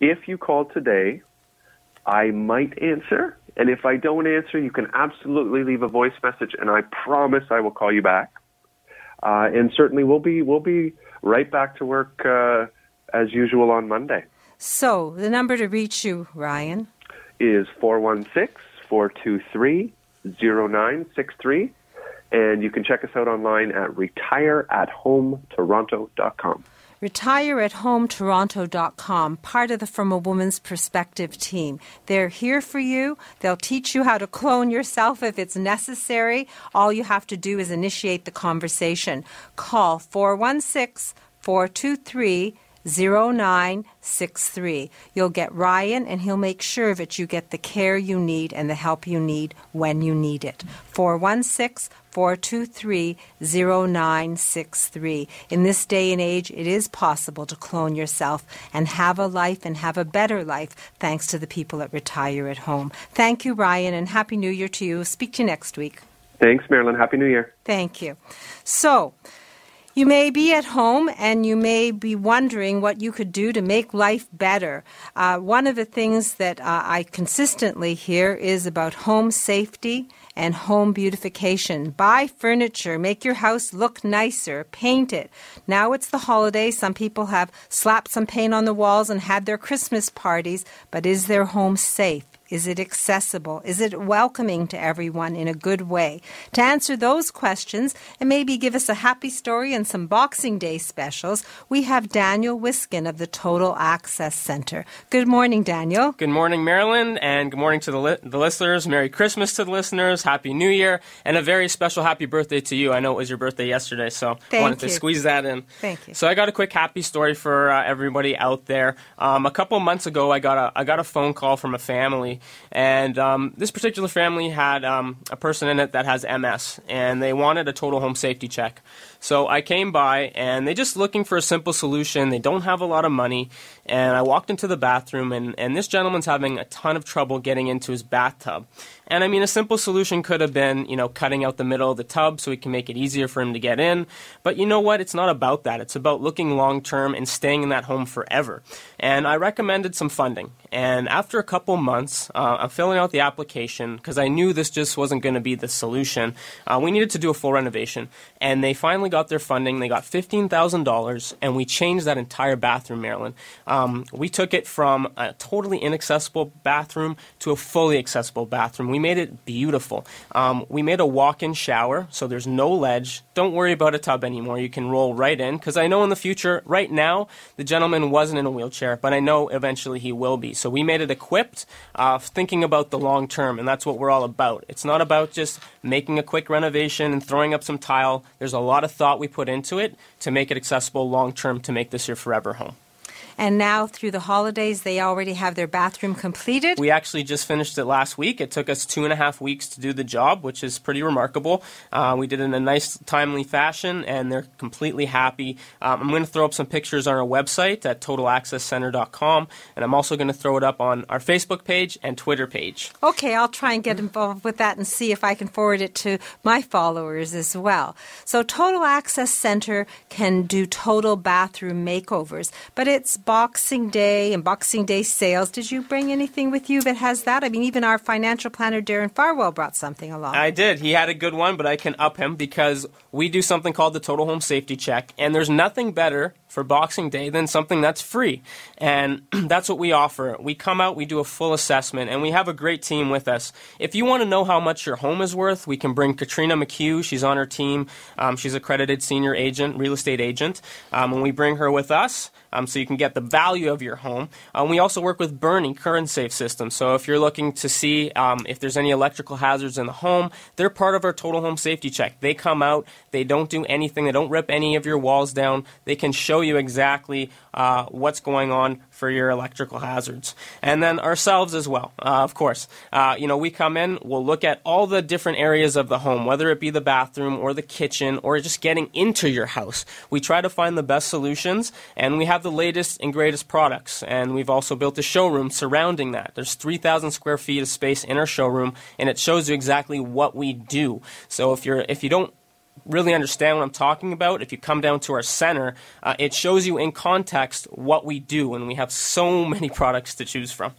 If you call today, I might answer, and if I don't answer, you can absolutely leave a voice message, and I promise I will call you back. Uh, and certainly, we'll be we'll be right back to work uh, as usual on Monday. So, the number to reach you, Ryan. is 416-423-0963 and you can check us out online at retireathometoronto.com. retireathometoronto.com, part of the From a Woman's Perspective team. They're here for you. They'll teach you how to clone yourself if it's necessary. All you have to do is initiate the conversation. Call 416 423 0963. You'll get Ryan, and he'll make sure that you get the care you need and the help you need when you need it. 416 423 0963. In this day and age, it is possible to clone yourself and have a life and have a better life thanks to the people at Retire at Home. Thank you, Ryan, and Happy New Year to you. Speak to you next week. Thanks, Marilyn. Happy New Year. Thank you. So, you may be at home and you may be wondering what you could do to make life better. Uh, one of the things that uh, I consistently hear is about home safety and home beautification. Buy furniture, make your house look nicer, paint it. Now it's the holidays. Some people have slapped some paint on the walls and had their Christmas parties, but is their home safe? Is it accessible? Is it welcoming to everyone in a good way? To answer those questions and maybe give us a happy story and some Boxing Day specials, we have Daniel Wiskin of the Total Access Center. Good morning, Daniel. Good morning, Marilyn, and good morning to the, li- the listeners. Merry Christmas to the listeners, Happy New Year, and a very special happy birthday to you. I know it was your birthday yesterday, so Thank I wanted you. to squeeze that in. Thank you. So I got a quick happy story for uh, everybody out there. Um, a couple months ago, I got a I got a phone call from a family, and um, this particular family had um, a person in it that has MS, and they wanted a total home safety check. So I came by, and they're just looking for a simple solution. They don't have a lot of money, and I walked into the bathroom, and, and this gentleman's having a ton of trouble getting into his bathtub. And I mean, a simple solution could have been, you know, cutting out the middle of the tub so we can make it easier for him to get in. But you know what? It's not about that. It's about looking long term and staying in that home forever. And I recommended some funding. And after a couple months, uh, I'm filling out the application because I knew this just wasn't going to be the solution. Uh, we needed to do a full renovation. And they finally got their funding. They got $15,000, and we changed that entire bathroom, Marilyn. Um, we took it from a totally inaccessible bathroom to a fully accessible bathroom. We made it beautiful. Um, we made a walk in shower, so there's no ledge. Don't worry about a tub anymore. You can roll right in because I know in the future, right now, the gentleman wasn't in a wheelchair, but I know eventually he will be. So we made it equipped, uh, thinking about the long term, and that's what we're all about. It's not about just making a quick renovation and throwing up some tile. There's a lot of thought we put into it to make it accessible long term to make this your forever home. And now, through the holidays, they already have their bathroom completed. We actually just finished it last week. It took us two and a half weeks to do the job, which is pretty remarkable. Uh, we did it in a nice, timely fashion, and they're completely happy. Um, I'm going to throw up some pictures on our website at totalaccesscenter.com, and I'm also going to throw it up on our Facebook page and Twitter page. Okay, I'll try and get involved with that and see if I can forward it to my followers as well. So, Total Access Center can do total bathroom makeovers, but it's Boxing Day and Boxing Day sales. Did you bring anything with you that has that? I mean, even our financial planner, Darren Farwell, brought something along. I did. He had a good one, but I can up him because we do something called the Total Home Safety Check, and there's nothing better for Boxing Day than something that's free. And <clears throat> that's what we offer. We come out, we do a full assessment, and we have a great team with us. If you want to know how much your home is worth, we can bring Katrina McHugh. She's on our team. Um, she's accredited senior agent, real estate agent. Um, and we bring her with us um, so you can get the value of your home. Um, we also work with Bernie Current Safe System. So if you're looking to see um, if there's any electrical hazards in the home, they're part of our total home safety check. They come out, they don't do anything, they don't rip any of your walls down. They can show you exactly uh, what's going on for your electrical hazards. And then ourselves as well, uh, of course. Uh, you know, we come in, we'll look at all the different areas of the home, whether it be the bathroom or the kitchen or just getting into your house. We try to find the best solutions, and we have the latest and greatest products. And we've also built a showroom surrounding that. There's 3,000 square feet of space in our showroom, and it shows you exactly what we do. So if you're if you don't really understand what I'm talking about, if you come down to our center, uh, it shows you in context what we do, and we have so many <laughs> products to choose from.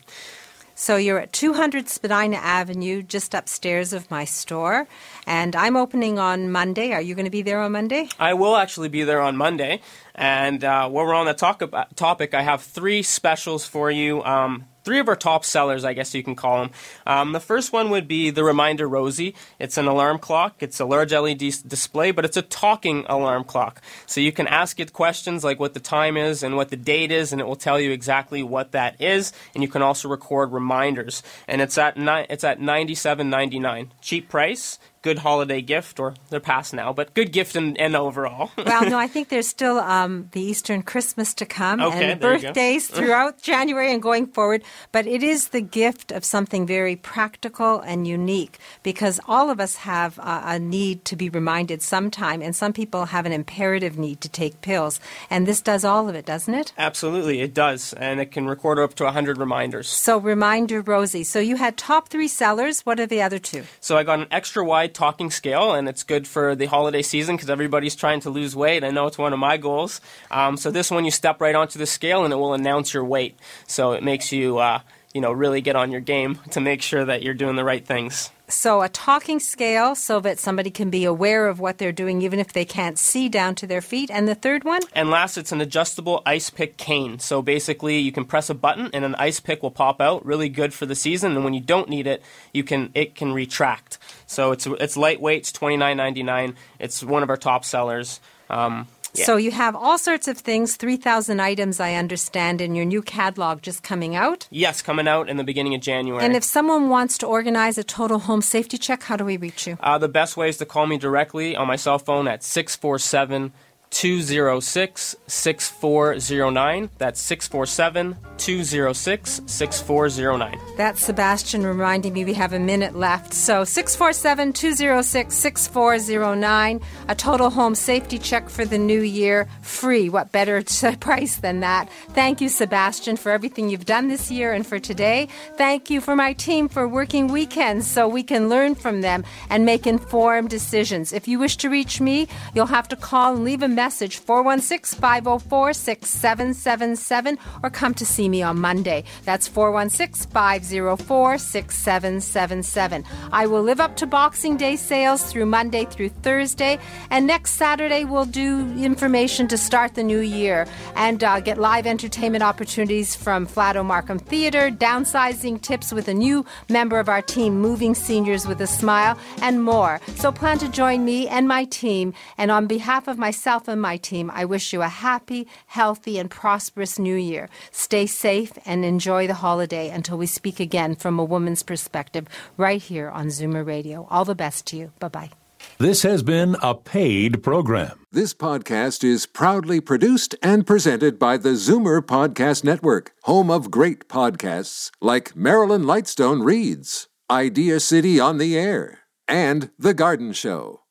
So you're at 200 Spadina Avenue, just upstairs of my store, and I'm opening on Monday. Are you going to be there on Monday? I will actually be there on Monday, and uh, while we're on the talk about, topic, I have three specials for you. Um, three of our top sellers, I guess you can call them. Um, the first one would be the Reminder Rosie. It's an alarm clock. It's a large LED display, but it's a talking alarm clock. So you can ask it questions like what the time is and what the date is, and it will tell you exactly what that is. And you can also record reminders. And it's at ni- it's at ninety seven ninety nine, cheap price. Good holiday gift, or they're past now, but good gift and, and overall. <laughs> well, no, I think there's still um, the Eastern Christmas to come Okay, and there you go. birthdays throughout January and going forward. But it is the gift of something very practical and unique because all of us have uh, a need to be reminded sometime, and some people have an imperative need to take pills. And this does all of it, doesn't it? Absolutely, it does, and it can record up to 100 reminders. So, reminder Rosie. So, you had top three sellers. What are the other two? So I got an extra wide talking scale, and it's good for the holiday season because everybody's trying to lose weight. I know it's one of my goals. Um, so this one, you step right onto the scale, and it will announce your weight. So it makes you, uh, you know, really get on your game to make sure that you're doing the right things. So, a talking scale so that somebody can be aware of what they're doing even if they can't see down to their feet. And the third one? And last, it's an adjustable ice pick cane. So, basically, you can press a button and an ice pick will pop out. Really good for the season. And when you don't need it, you can it can retract. So, it's, it's lightweight, it's $29.99. It's one of our top sellers. Um, yeah. So you have all sorts of things, 3,000 items, I understand, in your new catalog just coming out? Yes, coming out in the beginning of January. And if someone wants to organize a total home safety check, how do we reach you? Uh, the best way is to call me directly on my cell phone at 647 206 6409. That's 647 206 6409. That's Sebastian reminding me we have a minute left. So 647 206 6409. A total home safety check for the new year. Free. What better <laughs> price than that? Thank you, Sebastian, for everything you've done this year and for today. Thank you for my team for working weekends so we can learn from them and make informed decisions. If you wish to reach me, you'll have to call and leave a message 416 504 6777 or come to see me on Monday. That's 416 504 6777. I will live up to Boxing Day sales through Monday through Thursday, and next Saturday we'll do information to start the new year and uh, get live entertainment opportunities from Flato Markham Theatre, downsizing tips with a new member of our team, Moving Seniors with a Smile, and more. So plan to join me and my team, and on behalf of myself and my team, team, I wish you a happy, healthy, and prosperous new year. Stay safe and enjoy the holiday until we speak again from a woman's perspective right here on Zoomer Radio. All the best to you. Bye bye. This has been a paid program. This podcast is proudly produced and presented by the Zoomer Podcast Network, home of great podcasts like Marilyn Lightstone Reads, Idea City on the Air, and The Garden Show.